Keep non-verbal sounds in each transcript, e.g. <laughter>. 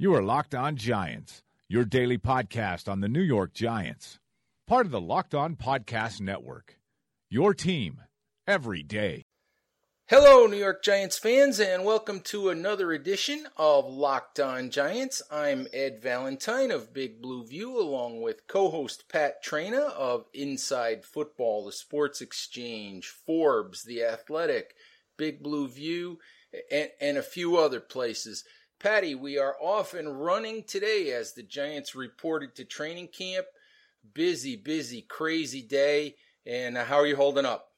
You are Locked On Giants, your daily podcast on the New York Giants. Part of the Locked On Podcast Network. Your team every day. Hello, New York Giants fans, and welcome to another edition of Locked On Giants. I'm Ed Valentine of Big Blue View, along with co host Pat Traina of Inside Football, the Sports Exchange, Forbes, The Athletic, Big Blue View, and, and a few other places. Patty, we are off and running today as the Giants reported to training camp. Busy, busy, crazy day. And how are you holding up?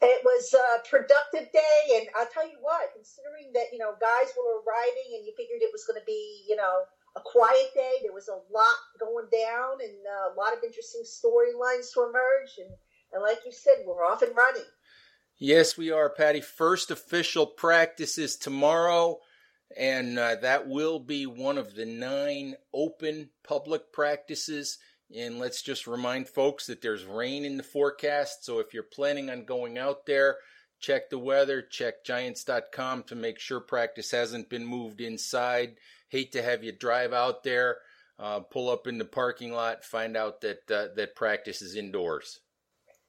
It was a productive day, and I'll tell you what, considering that, you know, guys were arriving and you figured it was going to be, you know, a quiet day, there was a lot going down and a lot of interesting storylines to emerge. And, and like you said, we're off and running. Yes, we are, Patty. First official practice is tomorrow, and uh, that will be one of the nine open public practices and let's just remind folks that there's rain in the forecast. So if you're planning on going out there, check the weather, check giants.com to make sure practice hasn't been moved inside. Hate to have you drive out there, uh, pull up in the parking lot, find out that uh, that practice is indoors.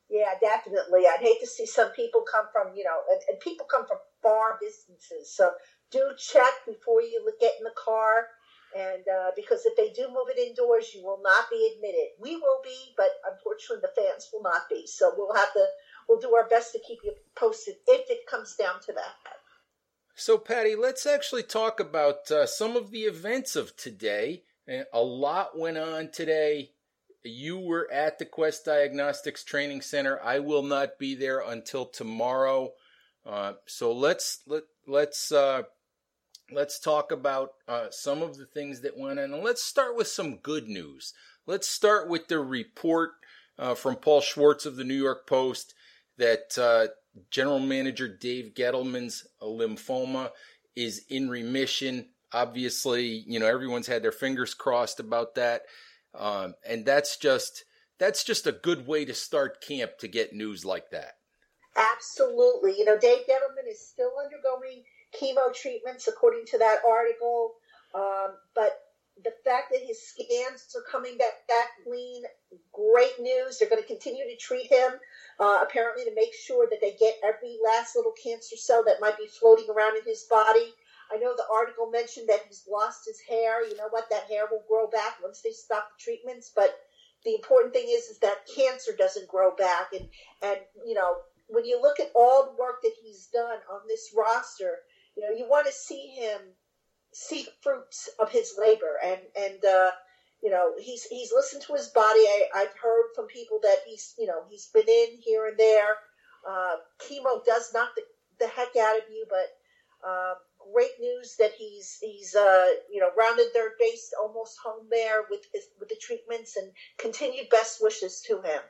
Yeah, definitely. I'd hate to see some people come from, you know, and, and people come from far distances. So do check before you get in the car and uh, because if they do move it indoors, you will not be admitted. We will be, but unfortunately, the fans will not be. So we'll have to, we'll do our best to keep you posted if it comes down to that. So, Patty, let's actually talk about uh, some of the events of today. A lot went on today. You were at the Quest Diagnostics Training Center. I will not be there until tomorrow. Uh, so let's let let's uh, let's talk about uh, some of the things that went on. And let's start with some good news. Let's start with the report uh, from Paul Schwartz of the New York Post that uh, General Manager Dave Gettleman's lymphoma is in remission. Obviously, you know everyone's had their fingers crossed about that, um, and that's just that's just a good way to start camp to get news like that. Absolutely, you know Dave Gettleman is still undergoing chemo treatments, according to that article. Um, but the fact that his scans are coming back, back clean, great news. They're going to continue to treat him, uh, apparently, to make sure that they get every last little cancer cell that might be floating around in his body. I know the article mentioned that he's lost his hair. You know what? That hair will grow back once they stop the treatments. But the important thing is, is that cancer doesn't grow back. And, and, you know, when you look at all the work that he's done on this roster, you know, you want to see him see fruits of his labor, and and uh, you know, he's he's listened to his body. I, I've heard from people that he's you know he's been in here and there. Uh, chemo does knock the, the heck out of you, but uh, great news that he's he's uh, you know rounded third base, almost home there with his, with the treatments, and continued best wishes to him.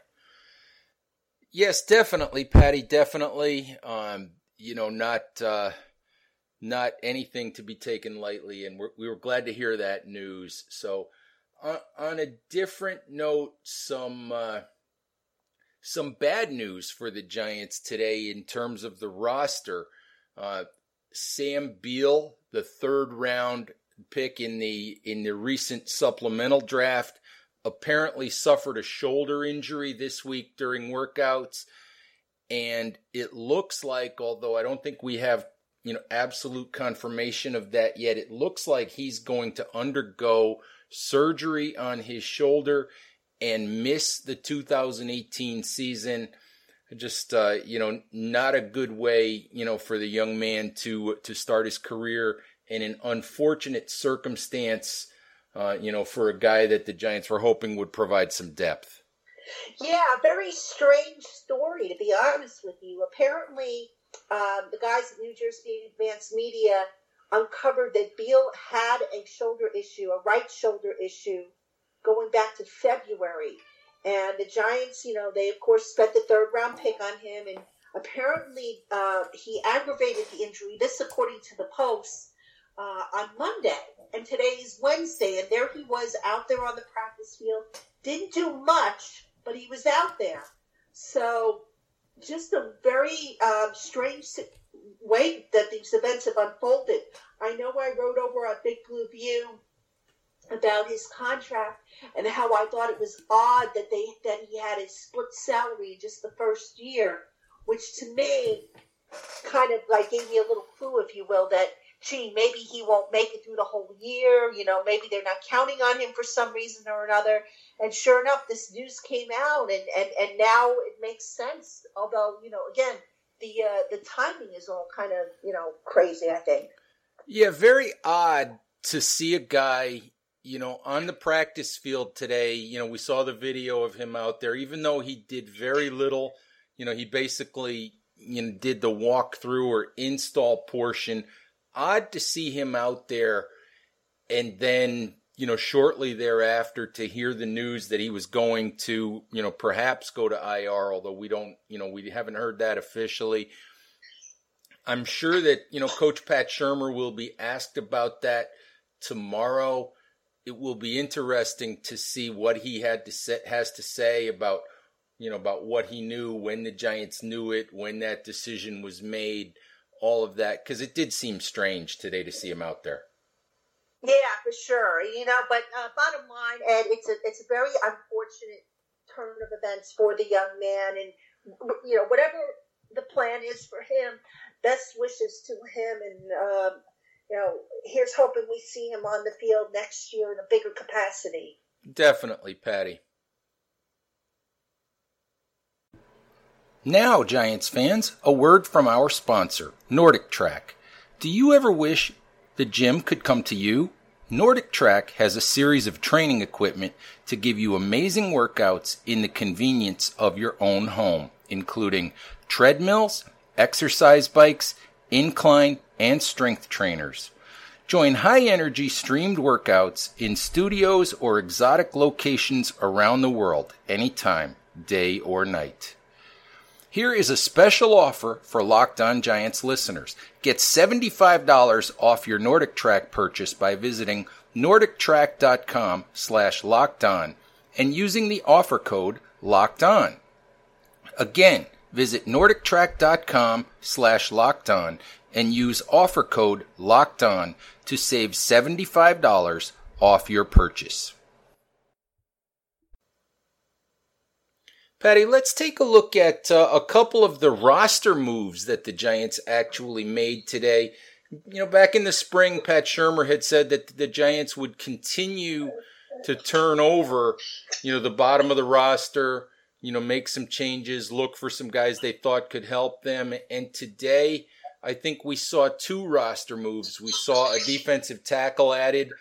Yes, definitely, Patty. Definitely. Um, you know, not uh, not anything to be taken lightly, and we're, we were glad to hear that news. So, on, on a different note, some uh, some bad news for the Giants today in terms of the roster. Uh, Sam Beal, the third round pick in the in the recent supplemental draft, apparently suffered a shoulder injury this week during workouts. And it looks like, although I don't think we have you know absolute confirmation of that yet. It looks like he's going to undergo surgery on his shoulder and miss the 2018 season. Just uh, you know, not a good way you know for the young man to to start his career in an unfortunate circumstance. Uh, you know, for a guy that the Giants were hoping would provide some depth. Yeah, very strange story to be honest with you. Apparently, um, the guys at New Jersey Advanced Media uncovered that Beal had a shoulder issue, a right shoulder issue, going back to February. And the Giants, you know, they of course spent the third round pick on him, and apparently uh, he aggravated the injury. This, according to the Post, uh, on Monday, and today is Wednesday, and there he was out there on the practice field. Didn't do much, but he was out there. So just a very uh, strange way that these events have unfolded. I know I wrote over on Big Blue View about his contract and how I thought it was odd that they that he had a split salary just the first year, which to me kind of like gave me a little clue, if you will, that gee, maybe he won't make it through the whole year. You know, maybe they're not counting on him for some reason or another. And sure enough, this news came out, and and and now it makes sense. Although you know, again, the uh, the timing is all kind of you know crazy. I think. Yeah, very odd to see a guy you know, on the practice field today, you know, we saw the video of him out there, even though he did very little, you know, he basically, you know, did the walkthrough or install portion. Odd to see him out there and then, you know, shortly thereafter to hear the news that he was going to, you know, perhaps go to IR, although we don't, you know, we haven't heard that officially. I'm sure that, you know, Coach Pat Shurmur will be asked about that tomorrow it will be interesting to see what he had to say, has to say about you know about what he knew when the Giants knew it, when that decision was made, all of that because it did seem strange today to see him out there. Yeah, for sure. You know, but uh, bottom line, Ed, it's a it's a very unfortunate turn of events for the young man, and you know whatever the plan is for him, best wishes to him, and um, you know, here's hoping we see him on the field next year in a bigger capacity. Definitely, Patty. Now, Giants fans, a word from our sponsor, Nordic Track. Do you ever wish the gym could come to you? Nordic Track has a series of training equipment to give you amazing workouts in the convenience of your own home, including treadmills, exercise bikes, incline, and strength trainers. Join high energy streamed workouts in studios or exotic locations around the world, anytime, day or night. Here is a special offer for Locked On Giants listeners. Get $75 off your Nordic Track purchase by visiting nordictrack.com slash locked on and using the offer code locked on. Again, visit nordictrack.com slash locked on and use offer code locked on to save $75 off your purchase. Patty, let's take a look at uh, a couple of the roster moves that the Giants actually made today. You know, back in the spring, Pat Shurmur had said that the Giants would continue to turn over, you know, the bottom of the roster, you know, make some changes, look for some guys they thought could help them. And today, I think we saw two roster moves. We saw a defensive tackle added,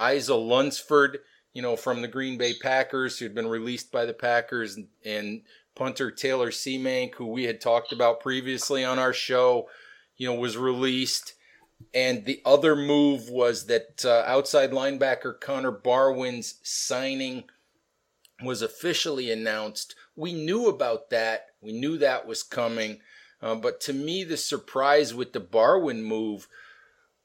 Isa Lunsford, you know, from the Green Bay Packers, who'd been released by the Packers, and, punter Taylor Symmank, who we had talked about previously on our show, you know, was released. And the other move was that uh, outside linebacker Connor Barwin's signing was officially announced. We knew about that. We knew that was coming. Uh, but to me, the surprise with the Barwin move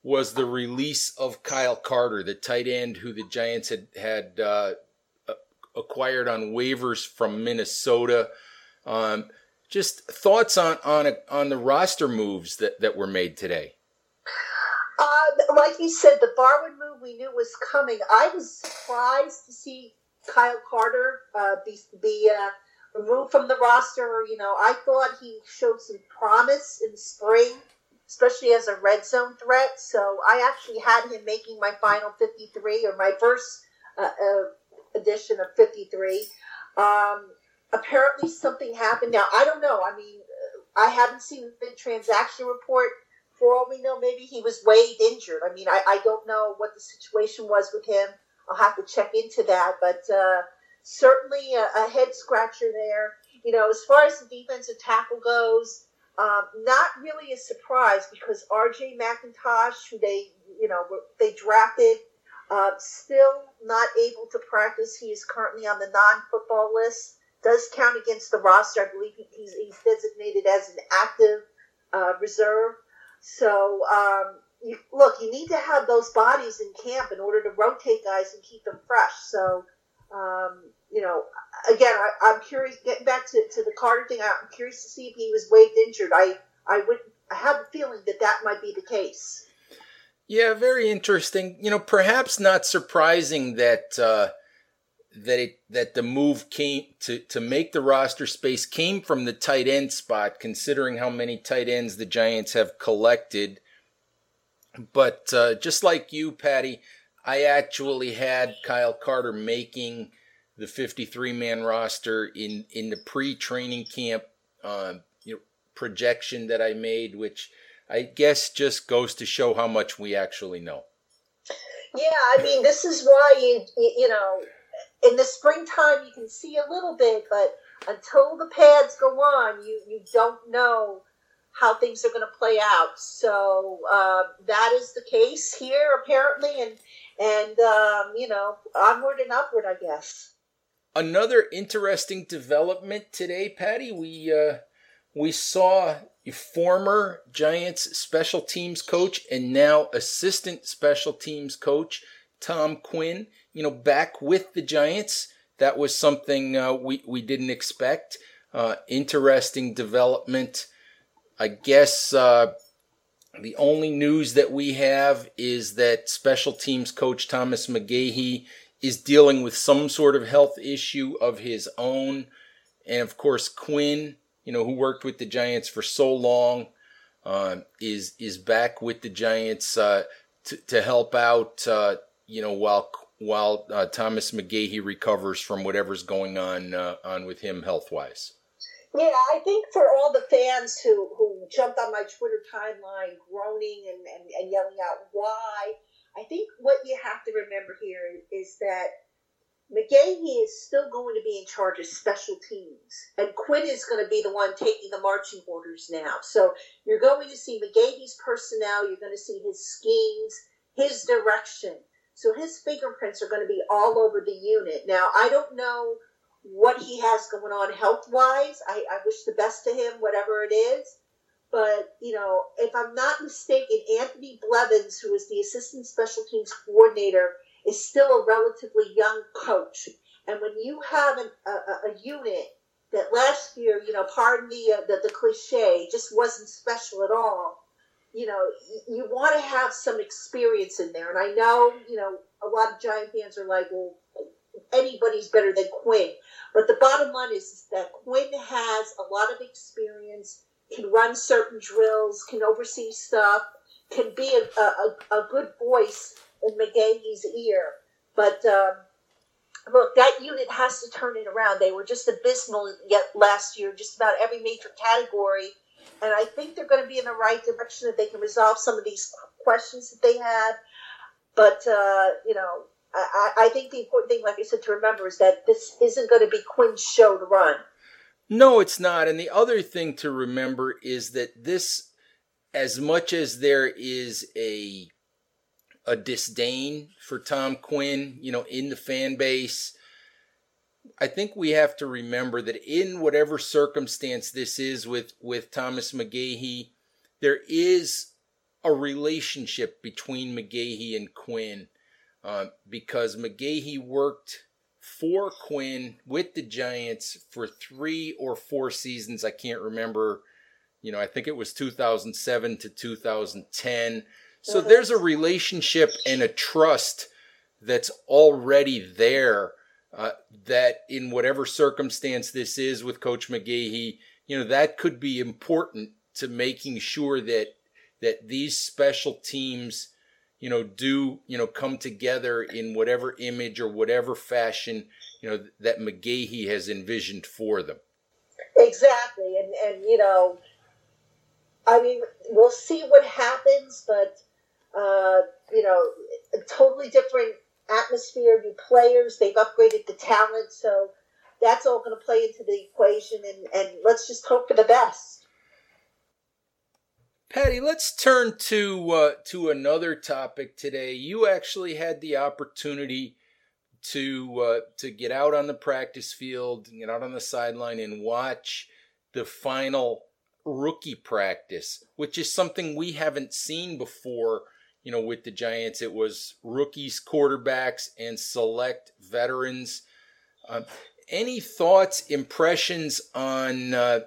was the release of Kyle Carter, the tight end who the Giants had had uh, acquired on waivers from Minnesota. Um, just thoughts on on a, on the roster moves that, that were made today. Uh, like you said, the Barwin move we knew was coming. I was surprised to see Kyle Carter uh, be, be uh, removed from the roster. You know, I thought he showed some promise in spring, especially as a red zone threat. So I actually had him making my final 53 or my first uh, uh, edition of 53. Um, apparently something happened. Now, I don't know. I mean, I haven't seen the transaction report. For all we know, maybe he was weighed injured. I mean, I, I don't know what the situation was with him. I'll have to check into that. But uh, certainly a, a, head scratcher there. You know, as far as the defensive tackle goes, um, not really a surprise because R.J. McIntosh, who they you know they drafted, uh, still not able to practice. He is currently on the non-football list. Does count against the roster. I believe he's, he's designated as an active uh, reserve. So um, you, look, you need to have those bodies in camp in order to rotate guys and keep them fresh. So um, you know, again, I, am curious. Getting back to, to the Carter thing, I'm curious to see if he was waived injured. I I would I have a feeling that that might be the case. Yeah, very interesting. You know, perhaps not surprising that uh, that it that the move came to to make the roster space came from the tight end spot, considering how many tight ends the Giants have collected. But uh, just like you, Patty, I actually had Kyle Carter making the 53 man roster in in the pre training camp uh, you know, projection that I made, which I guess just goes to show how much we actually know. Yeah, I mean, this is why you, you, know, in the springtime you can see a little bit, but until the pads go on, you, you don't know how things are going to play out. So uh, that is the case here, apparently, and and um, you know, onward and upward, I guess. Another interesting development today, Patty. We uh, we saw former Giants special teams coach and now assistant special teams coach Tom Quinn, you know, back with the Giants. That was something uh, we we didn't expect. Uh, interesting development. I guess uh, the only news that we have is that special teams coach Thomas McGaughey is dealing with some sort of health issue of his own, and of course Quinn you know, who worked with the Giants for so long, uh, is is back with the Giants uh, to to help out. Uh, you know, while while uh, Thomas McGaughey recovers from whatever's going on uh, on with him health wise. Yeah, I think for all the fans who, who jumped on my Twitter timeline groaning and, and, and yelling out why, I think what you have to remember here is that McGaughey is still going to be in charge of special teams, and Quinn is going to be the one taking the marching orders now. So you're going to see McGaughey's personnel, you're going to see his schemes, his direction. So his fingerprints are going to be all over the unit. Now, I don't know what he has going on health wise. I, I wish the best to him, whatever it is. But, you know, if I'm not mistaken, Anthony Blevins, who is the assistant special teams coordinator, is still a relatively young coach. And when you have an, a, a, unit that last year, you know, pardon the, uh, the, the cliche, just wasn't special at all, you know, you, you want to have some experience in there. And I know, you know, a lot of Giant fans are like, well, anybody's better than Quinn. But the bottom line is, is that Quinn has a lot of experience, can run certain drills, can oversee stuff, can be a, a, a good voice in McGaughey's ear. But um, look, that unit has to turn it around. They were just abysmal yet last year, just about every major category. And I think they're going to be in the right direction that they can resolve some of these questions that they had. But, uh, you know, I, I think the important thing, like I said, to remember is that this isn't going to be Quinn's show to run. No, it's not. And the other thing to remember is that this, as much as there is a a disdain for Tom Quinn, you know, in the fan base. I think we have to remember that in whatever circumstance this is with, with Thomas McGaughey, there is a relationship between McGaughey and Quinn uh, because McGaughey worked for Quinn with the Giants for three or four seasons. I can't remember. You know, I think it was 2007 to 2010. So there's a relationship and a trust that's already there. Uh, that in whatever circumstance this is with Coach McGaughey, you know that could be important to making sure that that these special teams, you know, do you know come together in whatever image or whatever fashion you know that McGaughey has envisioned for them. Exactly, and and you know, I mean, we'll see what happens, but uh, you know, a totally different atmosphere, new players. They've upgraded the talent, so that's all going to play into the equation. And, and let's just hope for the best. Patty, let's turn to uh, to another topic today. You actually had the opportunity to uh, to get out on the practice field, get out on the sideline, and watch the final rookie practice, which is something we haven't seen before you know, with the Giants, it was rookies, quarterbacks, and select veterans. Uh, any thoughts, impressions on uh,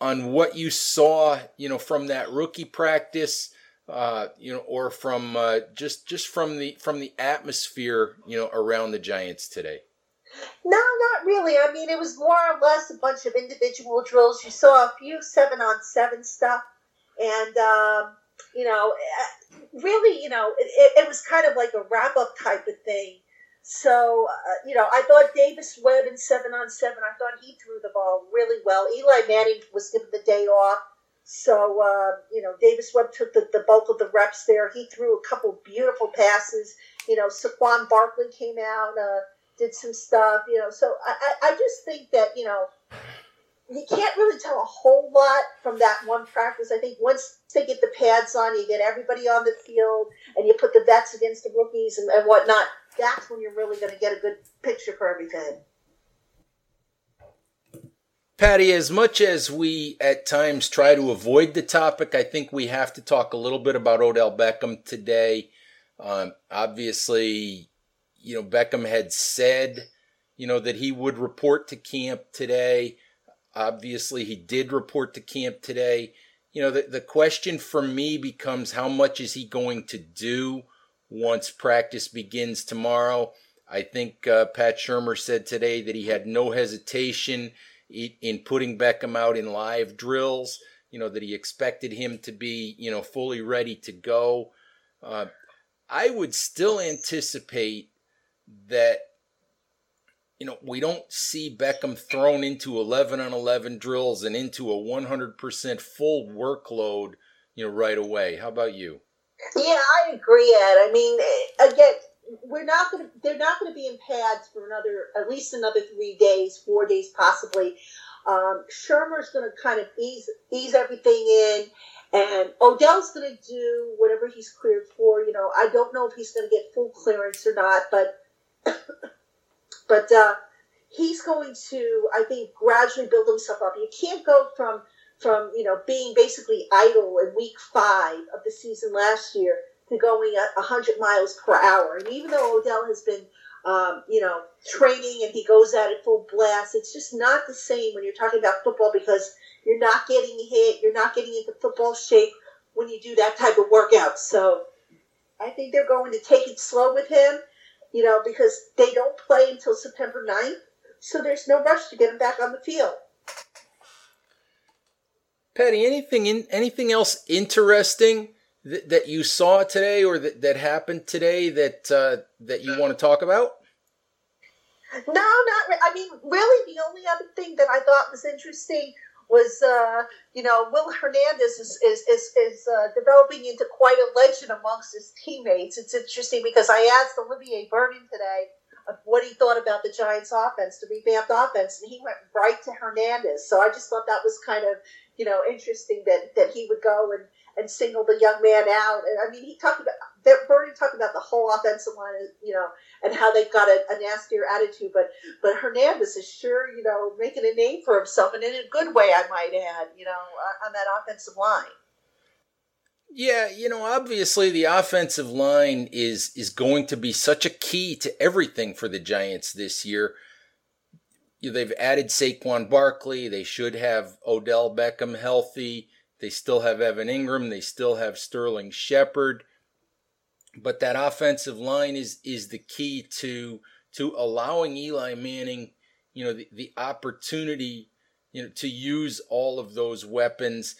on what you saw, you know, from that rookie practice, uh, you know, or from uh, just just from the from the atmosphere, you know, around the Giants today? No, not really. I mean, it was more or less a bunch of individual drills. You saw a few seven on seven stuff, and um, you know, eh, really, you know, it, it was kind of like a wrap up type of thing. So, uh, you know, I thought Davis Webb in seven on seven, I thought he threw the ball really well. Eli Manning was given the day off. So, uh, you know, Davis Webb took the, the bulk of the reps there. He threw a couple beautiful passes. You know, Saquon Barkley came out, uh, did some stuff, you know. So I, I just think that, you know, you can't really tell a whole lot from that one practice. I think once they get the pads on, you get everybody on the field, and you put the vets against the rookies and, and whatnot that's when you're really going to get a good picture for everything. Patty, as much as we at times try to avoid the topic, I think we have to talk a little bit about Odell Beckham today. Um, obviously, you know, Beckham had said, you know, that he would report to camp today. Obviously, he did report to camp today. You know, the, the question for me becomes how much is he going to do? Once practice begins tomorrow. I think uh, Pat Shurmur said today that he had no hesitation in putting Beckham out in live drills. You know that he expected him to be, you know, fully ready to go. Uh, I would still anticipate that, you know, we don't see Beckham thrown into 11 on 11 drills and into a 100% full workload, you know, right away. How about you? Yeah, I agree, Ed. I mean, again, we're not going to, they're not going to be in pads for another, at least another three days, four days possibly. Um, Shurmur's going to kind of ease, ease everything in. And Odell's going to do whatever he's cleared for. You know, I don't know if he's going to get full clearance or not, but, <coughs> but, uh, he's going to, I think, gradually build himself up. You can't go from from you know being basically idle in week five of the season last year to going at 100 miles per hour. And even though Odell has been um, you know training and he goes at it full blast, it's just not the same when you're talking about football because you're not getting hit, you're not getting into football shape when you do that type of workout. So I think they're going to take it slow with him, you know, because they don't play until September 9th. So there's no rush to get him back on the field. Patty, anything in anything else interesting that, that you saw today or that, that happened today that uh, that you want to talk about? No, not. Re- I mean, really, the only other thing that I thought was interesting was, uh, you know, Will Hernandez is is is, is uh, developing into quite a legend amongst his teammates. It's interesting because I asked Olivier Vernon today what he thought about the Giants' offense, the revamped offense, and he went right to Hernandez. So I just thought that was kind of you know, interesting that, that he would go and, and single the young man out. And I mean, he talked about, Bernie talked about the whole offensive line, you know, and how they've got a, a, nastier attitude. But but Hernandez is sure, you know, making a name for himself, and in a good way, I might add, you know, on that offensive line. Yeah, you know, obviously the offensive line is is going to be such a key to everything for the Giants this year they've added Saquon Barkley. They should have Odell Beckham healthy. They still have Evan Engram. They still have Sterling Shepard. But that offensive line is is the key to to allowing Eli Manning, you know, the, the opportunity, you know, to use all of those weapons.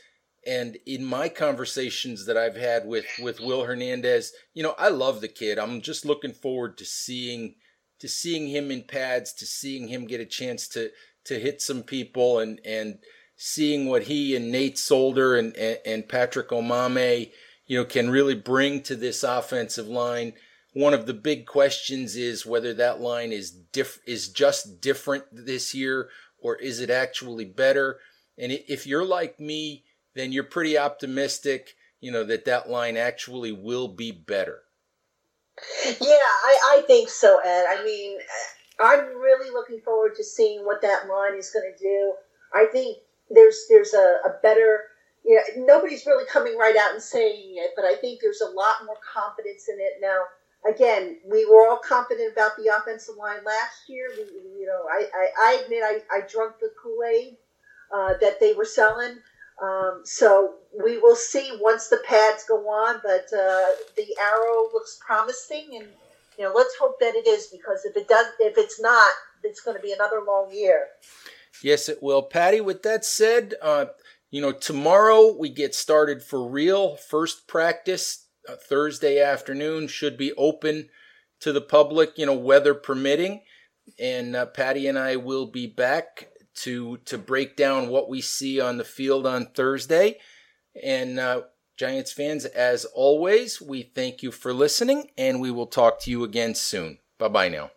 And in my conversations that I've had with with Will Hernandez, you know, I love the kid. I'm just looking forward to seeing to seeing him in pads, to seeing him get a chance to to hit some people, and and seeing what he and Nate Solder and and, and Patrick Omameh, you know, can really bring to this offensive line. One of the big questions is whether that line is diff is just different this year, or is it actually better? And if you're like me, then you're pretty optimistic, you know, that that line actually will be better. Yeah, I, I think so, Ed. I mean, I'm really looking forward to seeing what that line is going to do. I think there's there's a, a better, you know, nobody's really coming right out and saying it, but I think there's a lot more confidence in it now. Again, we were all confident about the offensive line last year. We, you know, I, I, I admit I, I drunk the Kool Aid uh, that they were selling. Um, so we will see once the pads go on, but uh, the arrow looks promising, and you know, let's hope that it is because if it does, if it's not, it's going to be another long year. Yes, it will, Patty. With that said, uh, you know, tomorrow we get started for real. First practice uh, Thursday afternoon should be open to the public, you know, weather permitting. And uh, Patty and I will be back to to break down what we see on the field on Thursday. And uh, Giants fans, as always, we thank you for listening, and we will talk to you again soon. Bye bye now.